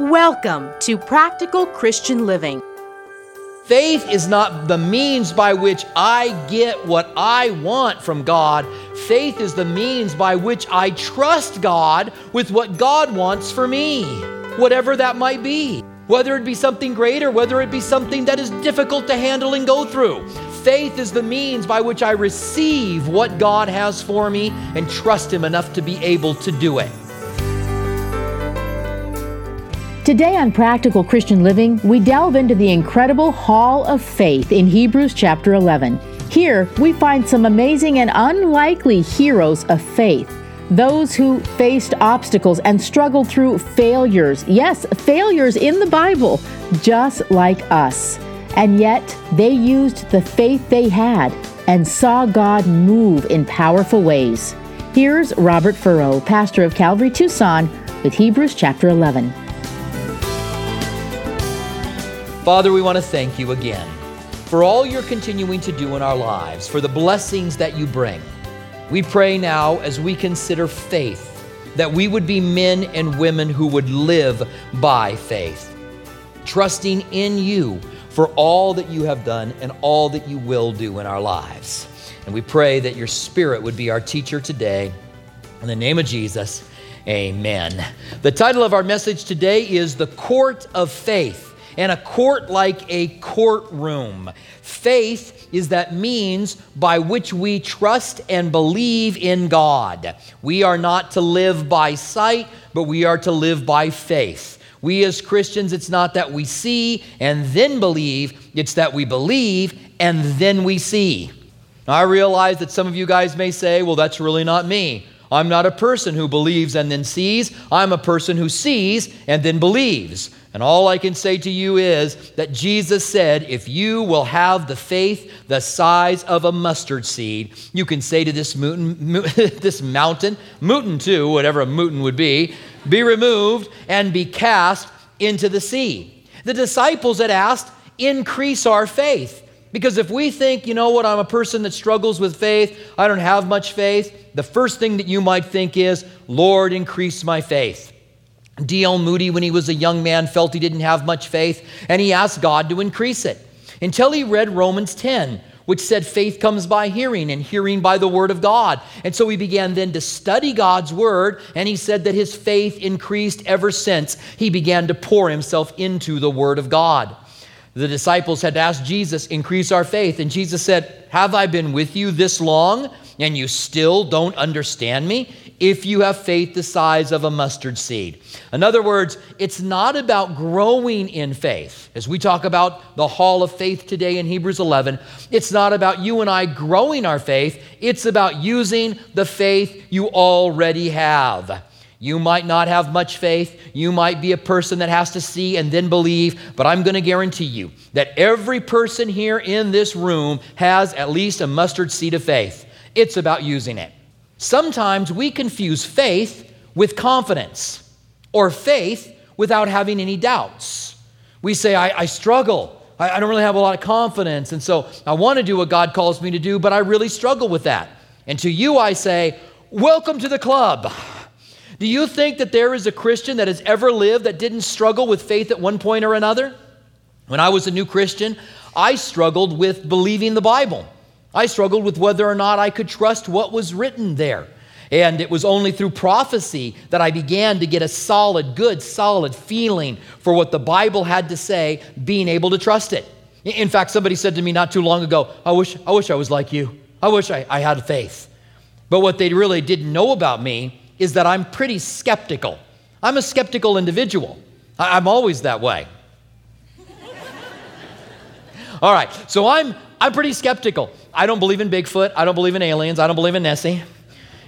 Welcome to Practical Christian Living. Faith is not the means by which I get what I want from God. Faith is the means by which I trust God with what God wants for me, whatever that might be. Whether it be something great or whether it be something that is difficult to handle and go through. Faith is the means by which I receive what God has for me and trust Him enough to be able to do it. Today on Practical Christian Living, we delve into the incredible Hall of Faith in Hebrews chapter 11. Here, we find some amazing and unlikely heroes of faith. Those who faced obstacles and struggled through failures. Yes, failures in the Bible, just like us. And yet, they used the faith they had and saw God move in powerful ways. Here's Robert Furrow, pastor of Calvary Tucson, with Hebrews chapter 11. Father, we want to thank you again for all you're continuing to do in our lives, for the blessings that you bring. We pray now as we consider faith that we would be men and women who would live by faith, trusting in you for all that you have done and all that you will do in our lives. And we pray that your spirit would be our teacher today. In the name of Jesus, amen. The title of our message today is The Court of Faith and a court like a courtroom. Faith is that means by which we trust and believe in God. We are not to live by sight, but we are to live by faith. We as Christians, it's not that we see and then believe, it's that we believe and then we see. Now, I realize that some of you guys may say, well, that's really not me. I'm not a person who believes and then sees. I'm a person who sees and then believes. And all I can say to you is that Jesus said, if you will have the faith the size of a mustard seed, you can say to this, mountain, this mountain, mutin too, whatever a mutin would be, be removed and be cast into the sea. The disciples had asked, increase our faith. Because if we think, you know what, I'm a person that struggles with faith, I don't have much faith, the first thing that you might think is, Lord, increase my faith. D.L. Moody, when he was a young man, felt he didn't have much faith, and he asked God to increase it until he read Romans 10, which said faith comes by hearing, and hearing by the word of God. And so he began then to study God's word, and he said that his faith increased ever since he began to pour himself into the word of God. The disciples had asked Jesus, increase our faith. And Jesus said, Have I been with you this long, and you still don't understand me? if you have faith the size of a mustard seed. In other words, it's not about growing in faith. As we talk about the hall of faith today in Hebrews 11, it's not about you and I growing our faith, it's about using the faith you already have. You might not have much faith. You might be a person that has to see and then believe, but I'm going to guarantee you that every person here in this room has at least a mustard seed of faith. It's about using it. Sometimes we confuse faith with confidence or faith without having any doubts. We say, I, I struggle. I, I don't really have a lot of confidence. And so I want to do what God calls me to do, but I really struggle with that. And to you, I say, Welcome to the club. Do you think that there is a Christian that has ever lived that didn't struggle with faith at one point or another? When I was a new Christian, I struggled with believing the Bible. I struggled with whether or not I could trust what was written there. And it was only through prophecy that I began to get a solid, good, solid feeling for what the Bible had to say, being able to trust it. In fact, somebody said to me not too long ago, I wish I, wish I was like you. I wish I, I had faith. But what they really didn't know about me is that I'm pretty skeptical. I'm a skeptical individual. I, I'm always that way. All right, so I'm, I'm pretty skeptical. I don't believe in Bigfoot. I don't believe in aliens. I don't believe in Nessie.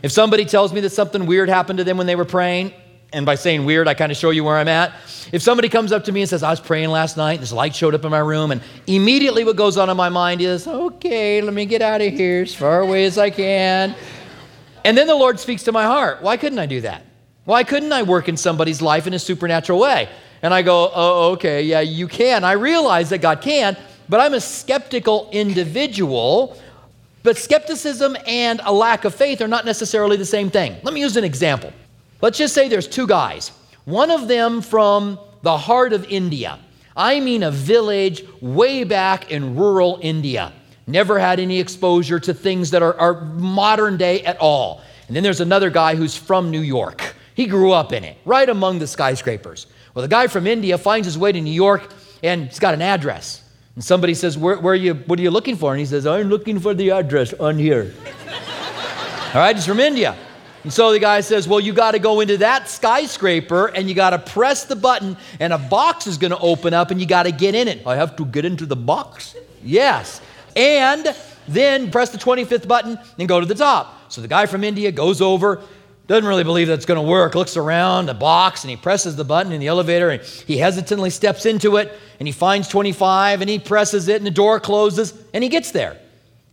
If somebody tells me that something weird happened to them when they were praying, and by saying weird, I kind of show you where I'm at. If somebody comes up to me and says, I was praying last night, and this light showed up in my room, and immediately what goes on in my mind is, okay, let me get out of here as far away as I can. And then the Lord speaks to my heart. Why couldn't I do that? Why couldn't I work in somebody's life in a supernatural way? And I go, oh, okay, yeah, you can. I realize that God can, but I'm a skeptical individual. But skepticism and a lack of faith are not necessarily the same thing. Let me use an example. Let's just say there's two guys. One of them from the heart of India. I mean, a village way back in rural India. Never had any exposure to things that are, are modern day at all. And then there's another guy who's from New York. He grew up in it, right among the skyscrapers. Well, the guy from India finds his way to New York and he's got an address. And somebody says, where, where, are you, What are you looking for? And he says, I'm looking for the address on here. All right, he's from India. And so the guy says, Well, you got to go into that skyscraper and you got to press the button, and a box is going to open up and you got to get in it. I have to get into the box? Yes. And then press the 25th button and go to the top. So the guy from India goes over, doesn't really believe that's going to work, looks around the box and he presses the button in the elevator and he hesitantly steps into it and he finds 25 and he presses it and the door closes and he gets there.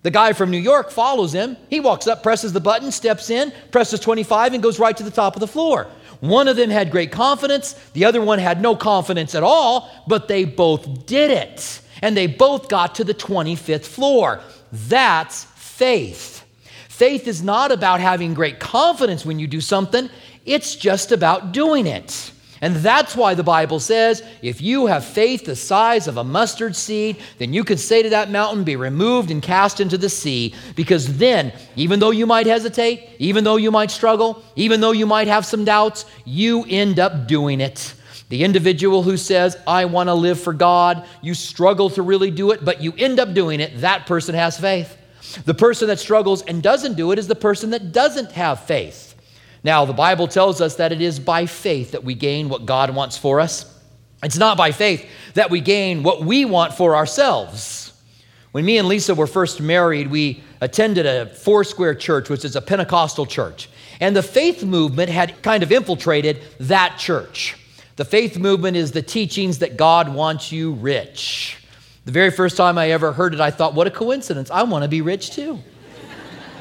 The guy from New York follows him. He walks up, presses the button, steps in, presses 25, and goes right to the top of the floor. One of them had great confidence, the other one had no confidence at all, but they both did it. And they both got to the 25th floor. That's faith. Faith is not about having great confidence when you do something, it's just about doing it. And that's why the Bible says if you have faith the size of a mustard seed, then you can say to that mountain, Be removed and cast into the sea. Because then, even though you might hesitate, even though you might struggle, even though you might have some doubts, you end up doing it. The individual who says, I want to live for God, you struggle to really do it, but you end up doing it, that person has faith. The person that struggles and doesn't do it is the person that doesn't have faith. Now, the Bible tells us that it is by faith that we gain what God wants for us. It's not by faith that we gain what we want for ourselves. When me and Lisa were first married, we attended a four square church, which is a Pentecostal church. And the faith movement had kind of infiltrated that church. The faith movement is the teachings that God wants you rich. The very first time I ever heard it, I thought, what a coincidence. I want to be rich too.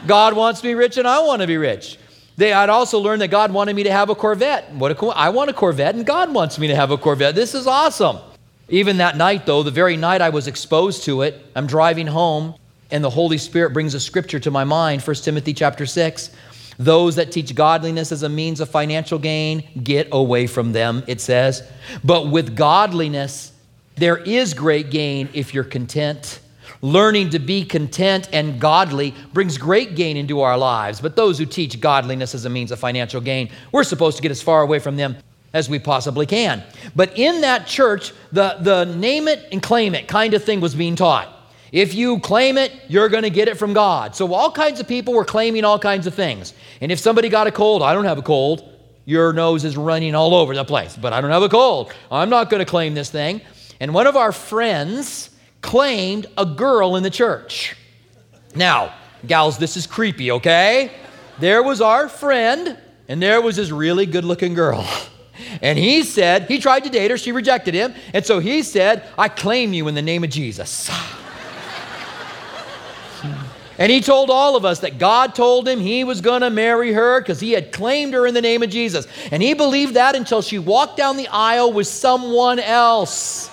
God wants me rich and I want to be rich. They, I'd also learned that God wanted me to have a Corvette. What a, I want a Corvette, and God wants me to have a Corvette. This is awesome. Even that night, though, the very night I was exposed to it, I'm driving home, and the Holy Spirit brings a scripture to my mind 1 Timothy chapter 6. Those that teach godliness as a means of financial gain, get away from them, it says. But with godliness, there is great gain if you're content. Learning to be content and godly brings great gain into our lives. But those who teach godliness as a means of financial gain, we're supposed to get as far away from them as we possibly can. But in that church, the, the name it and claim it kind of thing was being taught. If you claim it, you're going to get it from God. So all kinds of people were claiming all kinds of things. And if somebody got a cold, I don't have a cold. Your nose is running all over the place, but I don't have a cold. I'm not going to claim this thing. And one of our friends claimed a girl in the church. Now, gals, this is creepy, okay? There was our friend, and there was this really good looking girl. And he said, he tried to date her, she rejected him. And so he said, I claim you in the name of Jesus. And he told all of us that God told him he was going to marry her because he had claimed her in the name of Jesus. And he believed that until she walked down the aisle with someone else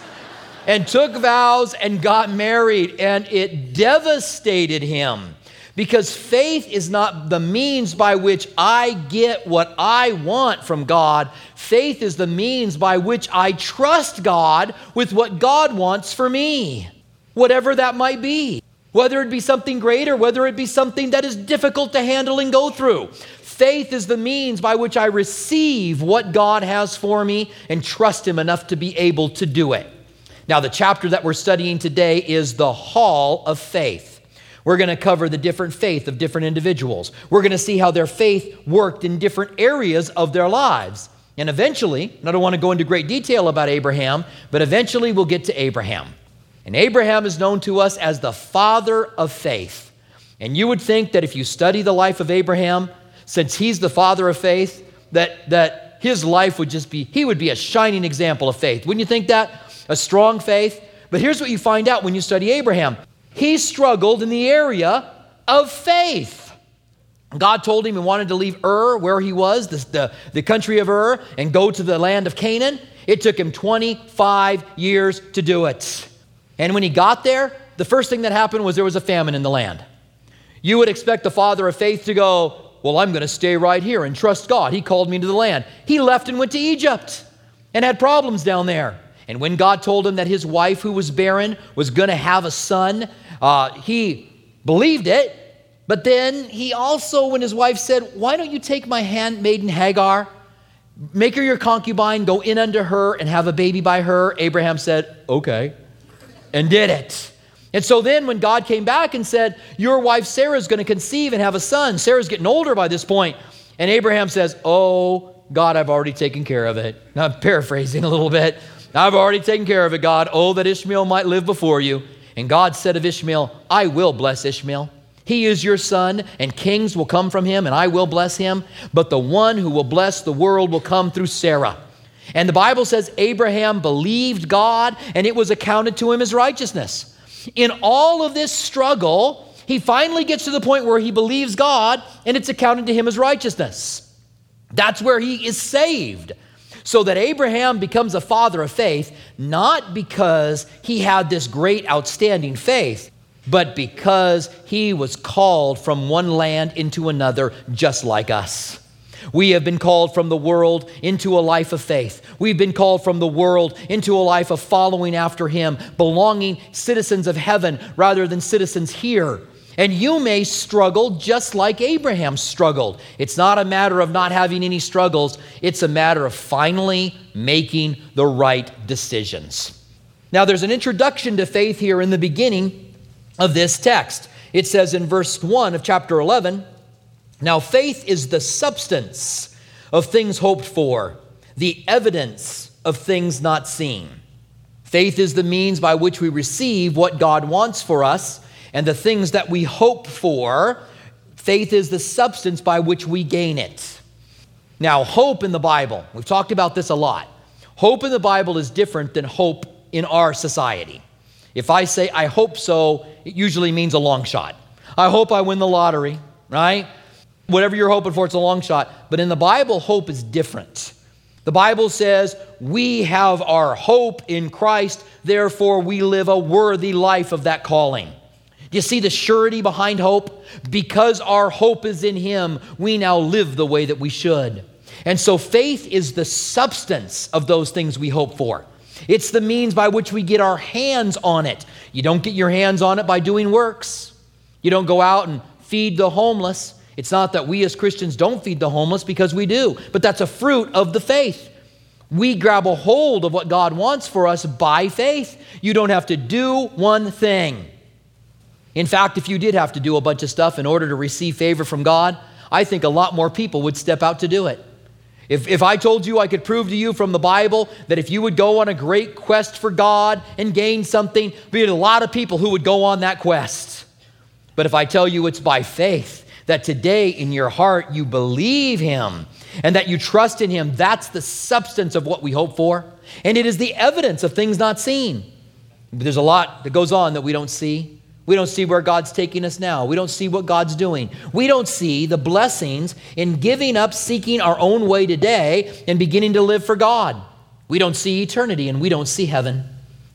and took vows and got married, and it devastated him because faith is not the means by which I get what I want from God. Faith is the means by which I trust God with what God wants for me, whatever that might be. Whether it be something great or whether it be something that is difficult to handle and go through. Faith is the means by which I receive what God has for me and trust Him enough to be able to do it. Now, the chapter that we're studying today is the Hall of Faith. We're going to cover the different faith of different individuals. We're going to see how their faith worked in different areas of their lives. And eventually, and I don't want to go into great detail about Abraham, but eventually we'll get to Abraham. And Abraham is known to us as the father of faith. And you would think that if you study the life of Abraham, since he's the father of faith, that, that his life would just be, he would be a shining example of faith. Wouldn't you think that? a strong faith. But here's what you find out when you study Abraham he struggled in the area of faith. God told him he wanted to leave Ur, where he was, the, the, the, country of Ur, and go to the land of Canaan. It took him 25 years to do it. And when he got there, the first thing that happened was there was a famine in the land. You would expect the father of faith to go, well, I'm going to stay right here and trust God. He called me into the land. He left and went to Egypt and had problems down there. And when God told him that his wife, who was barren, was going to have a son, uh, he believed it. But then he also, when his wife said, Why don't you take my handmaiden Hagar, make her your concubine, go in unto her, and have a baby by her? Abraham said, Okay, and did it. And so then, when God came back and said, Your wife Sarah is going to conceive and have a son, Sarah's getting older by this point. And Abraham says, Oh, God, I've already taken care of it. Now, I'm paraphrasing a little bit. I've already taken care of it, God. Oh, that Ishmael might live before you. And God said of Ishmael, I will bless Ishmael. He is your son, and kings will come from him, and I will bless him. But the one who will bless the world will come through Sarah. And the Bible says Abraham believed God, and it was accounted to him as righteousness. In all of this struggle, he finally gets to the point where he believes God and it's accounted to him as righteousness. That's where he is saved. So that Abraham becomes a father of faith, not because he had this great, outstanding faith, but because he was called from one land into another, just like us. We have been called from the world into a life of faith. We've been called from the world into a life of following after Him, belonging citizens of heaven rather than citizens here. And you may struggle just like Abraham struggled. It's not a matter of not having any struggles, it's a matter of finally making the right decisions. Now, there's an introduction to faith here in the beginning of this text. It says in verse 1 of chapter 11, now, faith is the substance of things hoped for, the evidence of things not seen. Faith is the means by which we receive what God wants for us and the things that we hope for. Faith is the substance by which we gain it. Now, hope in the Bible, we've talked about this a lot. Hope in the Bible is different than hope in our society. If I say, I hope so, it usually means a long shot. I hope I win the lottery, right? Whatever you're hoping for, it's a long shot. But in the Bible, hope is different. The Bible says we have our hope in Christ, therefore we live a worthy life of that calling. You see the surety behind hope? Because our hope is in Him, we now live the way that we should. And so faith is the substance of those things we hope for. It's the means by which we get our hands on it. You don't get your hands on it by doing works. You don't go out and feed the homeless. It's not that we as Christians don't feed the homeless because we do, but that's a fruit of the faith. We grab a hold of what God wants for us by faith. You don't have to do one thing. In fact, if you did have to do a bunch of stuff in order to receive favor from God, I think a lot more people would step out to do it. If, if I told you I could prove to you from the Bible that if you would go on a great quest for God and gain something, there'd be a lot of people who would go on that quest. But if I tell you it's by faith, that today in your heart you believe Him and that you trust in Him. That's the substance of what we hope for. And it is the evidence of things not seen. There's a lot that goes on that we don't see. We don't see where God's taking us now. We don't see what God's doing. We don't see the blessings in giving up seeking our own way today and beginning to live for God. We don't see eternity and we don't see heaven.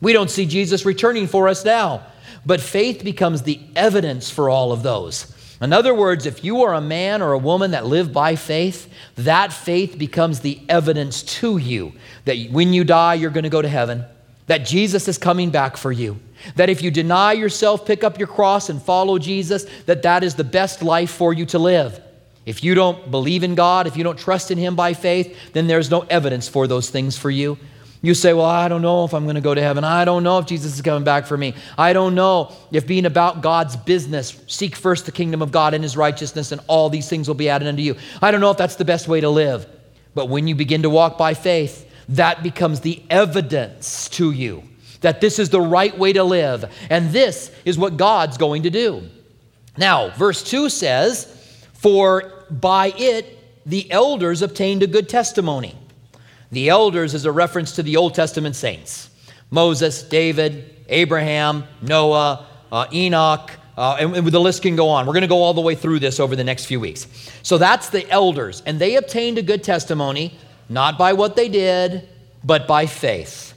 We don't see Jesus returning for us now. But faith becomes the evidence for all of those. In other words, if you are a man or a woman that live by faith, that faith becomes the evidence to you that when you die, you're going to go to heaven, that Jesus is coming back for you, that if you deny yourself, pick up your cross, and follow Jesus, that that is the best life for you to live. If you don't believe in God, if you don't trust in Him by faith, then there's no evidence for those things for you. You say, Well, I don't know if I'm going to go to heaven. I don't know if Jesus is coming back for me. I don't know if being about God's business, seek first the kingdom of God and his righteousness, and all these things will be added unto you. I don't know if that's the best way to live. But when you begin to walk by faith, that becomes the evidence to you that this is the right way to live. And this is what God's going to do. Now, verse 2 says, For by it the elders obtained a good testimony. The elders is a reference to the Old Testament saints Moses, David, Abraham, Noah, uh, Enoch, uh, and, and the list can go on. We're going to go all the way through this over the next few weeks. So that's the elders, and they obtained a good testimony, not by what they did, but by faith.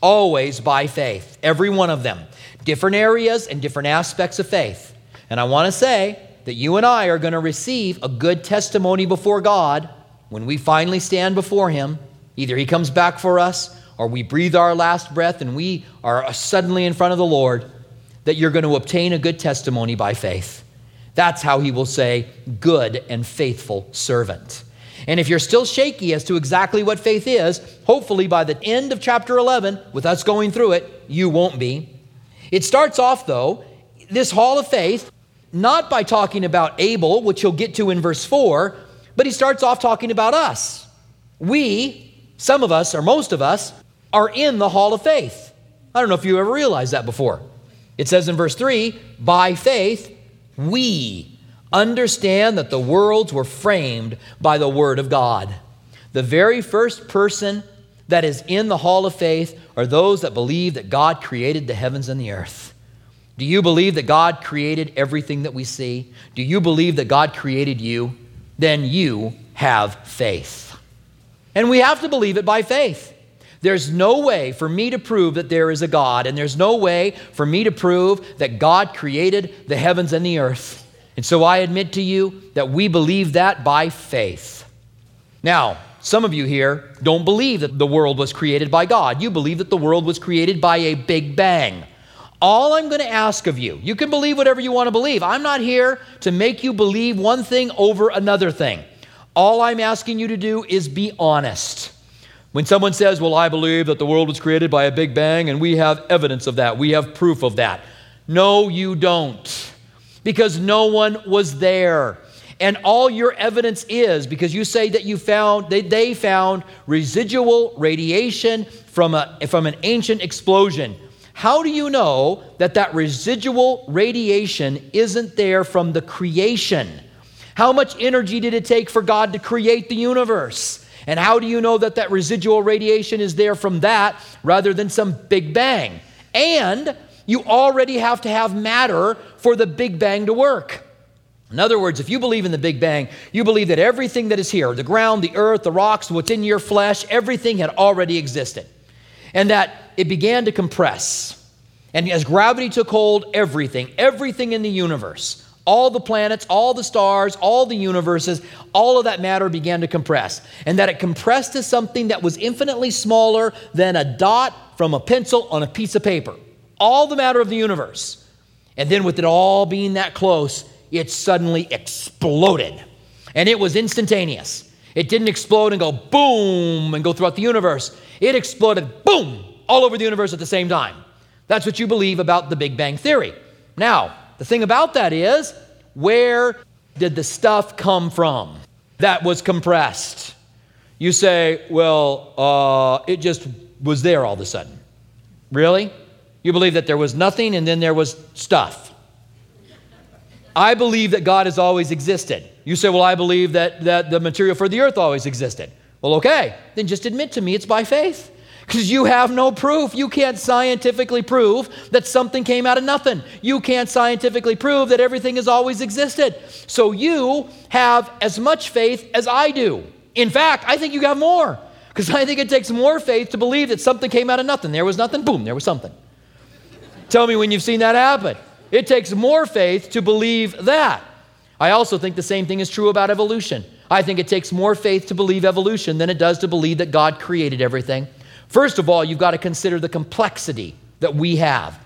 Always by faith, every one of them. Different areas and different aspects of faith. And I want to say, that you and I are going to receive a good testimony before God when we finally stand before Him. Either He comes back for us or we breathe our last breath and we are suddenly in front of the Lord, that you're going to obtain a good testimony by faith. That's how He will say, Good and faithful servant. And if you're still shaky as to exactly what faith is, hopefully by the end of chapter 11, with us going through it, you won't be. It starts off, though, this hall of faith, not by talking about Abel, which he'll get to in verse 4, but he starts off talking about us. We, some of us, or most of us, are in the hall of faith. I don't know if you ever realized that before. It says in verse 3 by faith, we understand that the worlds were framed by the Word of God. The very first person that is in the hall of faith are those that believe that God created the heavens and the earth. Do you believe that God created everything that we see? Do you believe that God created you? Then you have faith. And we have to believe it by faith. There's no way for me to prove that there is a God, and there's no way for me to prove that God created the heavens and the earth. And so I admit to you that we believe that by faith. Now, some of you here don't believe that the world was created by God. You believe that the world was created by a big bang. All I'm going to ask of you, you can believe whatever you want to believe. I'm not here to make you believe one thing over another thing. All I'm asking you to do is be honest. When someone says, Well, I believe that the world was created by a big bang and we have evidence of that, we have proof of that. No, you don't because no one was there. And all your evidence is because you say that you found, they, they found residual radiation from, a, from an ancient explosion. How do you know that that residual radiation isn't there from the creation? How much energy did it take for God to create the universe? And how do you know that that residual radiation is there from that rather than some big bang? And you already have to have matter for the Big Bang to work. In other words, if you believe in the Big Bang, you believe that everything that is here the ground, the earth, the rocks, what's in your flesh everything had already existed. And that it began to compress. And as gravity took hold, everything, everything in the universe, all the planets, all the stars, all the universes, all of that matter began to compress. And that it compressed to something that was infinitely smaller than a dot from a pencil on a piece of paper all the matter of the universe. And then, with it all being that close, it suddenly exploded. And it was instantaneous. It didn't explode and go boom and go throughout the universe. It exploded boom all over the universe at the same time. That's what you believe about the Big Bang Theory. Now, the thing about that is, where did the stuff come from that was compressed? You say, well, uh, it just was there all of a sudden. Really? You believe that there was nothing and then there was stuff. I believe that God has always existed. You say, well, I believe that, that the material for the earth always existed. Well, okay, then just admit to me it's by faith. Because you have no proof. You can't scientifically prove that something came out of nothing. You can't scientifically prove that everything has always existed. So you have as much faith as I do. In fact, I think you got more. Because I think it takes more faith to believe that something came out of nothing. There was nothing, boom, there was something. Tell me when you've seen that happen. It takes more faith to believe that. I also think the same thing is true about evolution. I think it takes more faith to believe evolution than it does to believe that God created everything. First of all, you've got to consider the complexity that we have,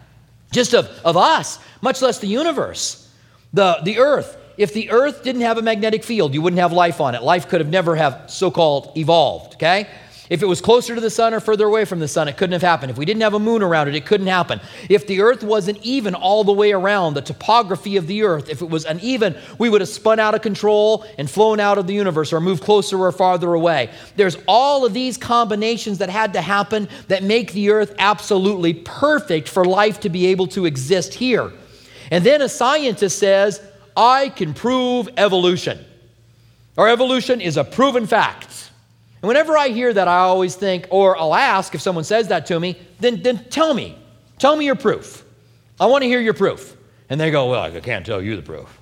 just of, of us, much less the universe. The, the earth, if the earth didn't have a magnetic field, you wouldn't have life on it. Life could have never have so-called evolved, okay? If it was closer to the sun or further away from the sun, it couldn't have happened. If we didn't have a moon around it, it couldn't happen. If the earth wasn't even all the way around, the topography of the earth, if it was uneven, we would have spun out of control and flown out of the universe or moved closer or farther away. There's all of these combinations that had to happen that make the earth absolutely perfect for life to be able to exist here. And then a scientist says, I can prove evolution. Our evolution is a proven fact. And whenever I hear that, I always think, or I'll ask if someone says that to me, then, then tell me. Tell me your proof. I want to hear your proof. And they go, Well, I can't tell you the proof.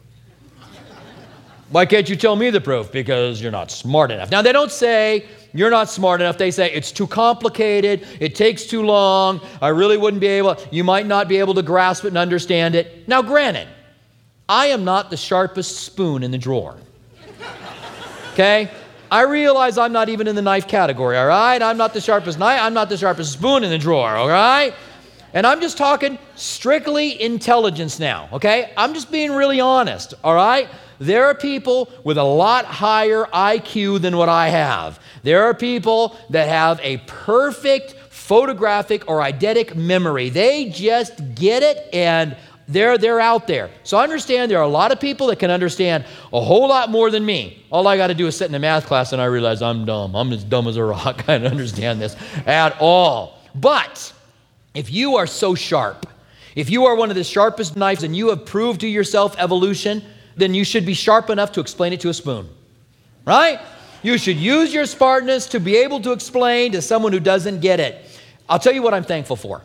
Why can't you tell me the proof? Because you're not smart enough. Now, they don't say you're not smart enough. They say it's too complicated, it takes too long, I really wouldn't be able, you might not be able to grasp it and understand it. Now, granted, I am not the sharpest spoon in the drawer. Okay? I realize I'm not even in the knife category, all right? I'm not the sharpest knife, I'm not the sharpest spoon in the drawer, all right? And I'm just talking strictly intelligence now, okay? I'm just being really honest, all right? There are people with a lot higher IQ than what I have. There are people that have a perfect photographic or eidetic memory. They just get it and they're, they're out there. So understand there are a lot of people that can understand a whole lot more than me. All I got to do is sit in a math class and I realize I'm dumb. I'm as dumb as a rock. I don't understand this at all. But if you are so sharp, if you are one of the sharpest knives and you have proved to yourself evolution, then you should be sharp enough to explain it to a spoon. Right? You should use your smartness to be able to explain to someone who doesn't get it. I'll tell you what I'm thankful for.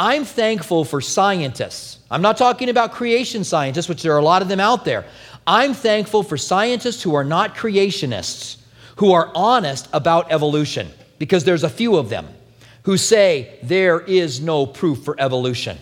I'm thankful for scientists. I'm not talking about creation scientists, which there are a lot of them out there. I'm thankful for scientists who are not creationists, who are honest about evolution, because there's a few of them who say there is no proof for evolution.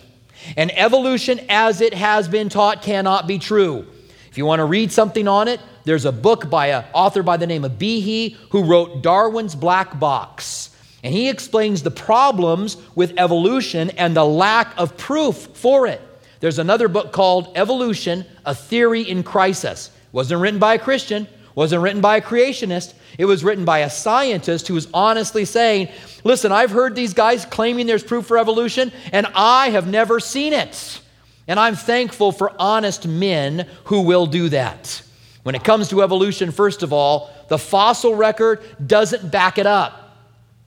And evolution, as it has been taught, cannot be true. If you want to read something on it, there's a book by an author by the name of Behe who wrote Darwin's Black Box. And he explains the problems with evolution and the lack of proof for it. There's another book called Evolution, A Theory in Crisis. Wasn't written by a Christian, wasn't written by a creationist. It was written by a scientist who was honestly saying, Listen, I've heard these guys claiming there's proof for evolution, and I have never seen it. And I'm thankful for honest men who will do that. When it comes to evolution, first of all, the fossil record doesn't back it up.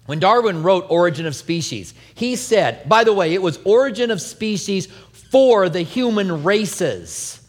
When Darwin wrote Origin of Species, he said, by the way, it was Origin of Species for the human races.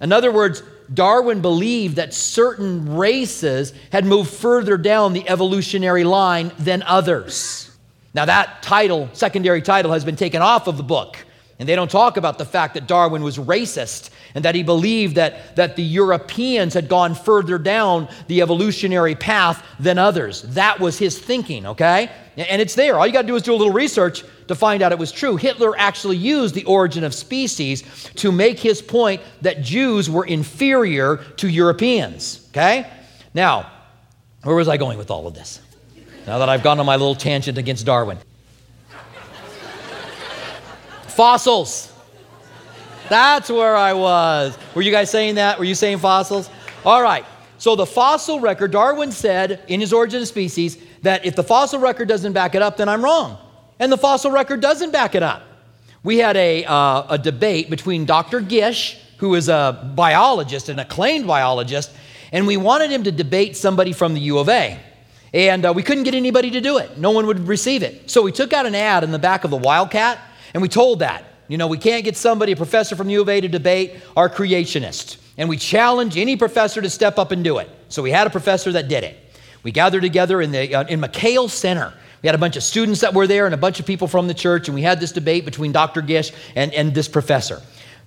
In other words, Darwin believed that certain races had moved further down the evolutionary line than others. Now, that title, secondary title, has been taken off of the book. And they don't talk about the fact that Darwin was racist and that he believed that, that the Europeans had gone further down the evolutionary path than others. That was his thinking, okay? And it's there. All you got to do is do a little research to find out it was true. Hitler actually used the origin of species to make his point that Jews were inferior to Europeans, okay? Now, where was I going with all of this? Now that I've gone on my little tangent against Darwin. Fossils. That's where I was. Were you guys saying that? Were you saying fossils? All right. So the fossil record, Darwin said in his Origin of Species that if the fossil record doesn't back it up, then I'm wrong. And the fossil record doesn't back it up. We had a, uh, a debate between Dr. Gish, who is a biologist, an acclaimed biologist, and we wanted him to debate somebody from the U of A. And uh, we couldn't get anybody to do it. No one would receive it. So we took out an ad in the back of the Wildcat and we told that, you know, we can't get somebody, a professor from U of A, to debate our creationists. And we challenge any professor to step up and do it. So we had a professor that did it. We gathered together in, the, uh, in McKale Center. We had a bunch of students that were there and a bunch of people from the church, and we had this debate between Dr. Gish and, and this professor.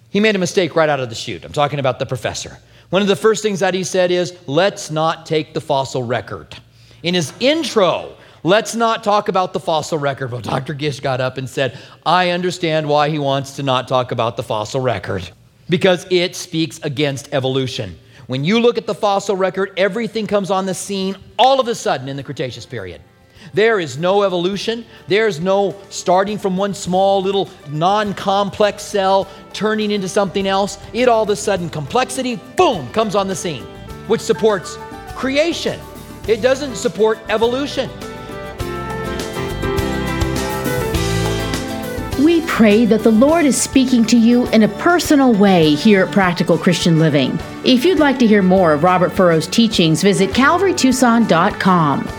He made a mistake right out of the chute. I'm talking about the professor. One of the first things that he said is, let's not take the fossil record. In his intro, Let's not talk about the fossil record. Well, Dr. Gish got up and said, I understand why he wants to not talk about the fossil record because it speaks against evolution. When you look at the fossil record, everything comes on the scene all of a sudden in the Cretaceous period. There is no evolution. There's no starting from one small little non complex cell turning into something else. It all of a sudden, complexity, boom, comes on the scene, which supports creation. It doesn't support evolution. We pray that the Lord is speaking to you in a personal way here at Practical Christian Living. If you'd like to hear more of Robert Furrow's teachings, visit calvarytucson.com.